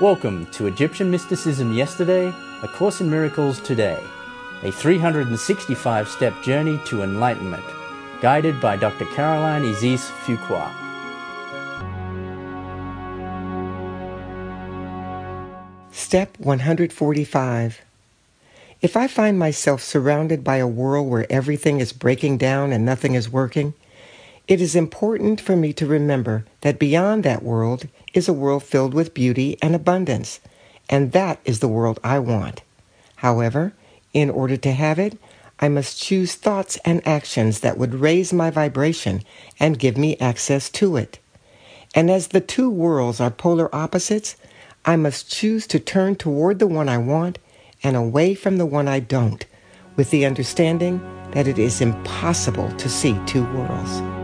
Welcome to Egyptian Mysticism Yesterday, A Course in Miracles Today, a 365 step journey to enlightenment, guided by Dr. Caroline Isis Fuqua. Step 145 If I find myself surrounded by a world where everything is breaking down and nothing is working, it is important for me to remember that beyond that world is a world filled with beauty and abundance, and that is the world I want. However, in order to have it, I must choose thoughts and actions that would raise my vibration and give me access to it. And as the two worlds are polar opposites, I must choose to turn toward the one I want and away from the one I don't, with the understanding that it is impossible to see two worlds.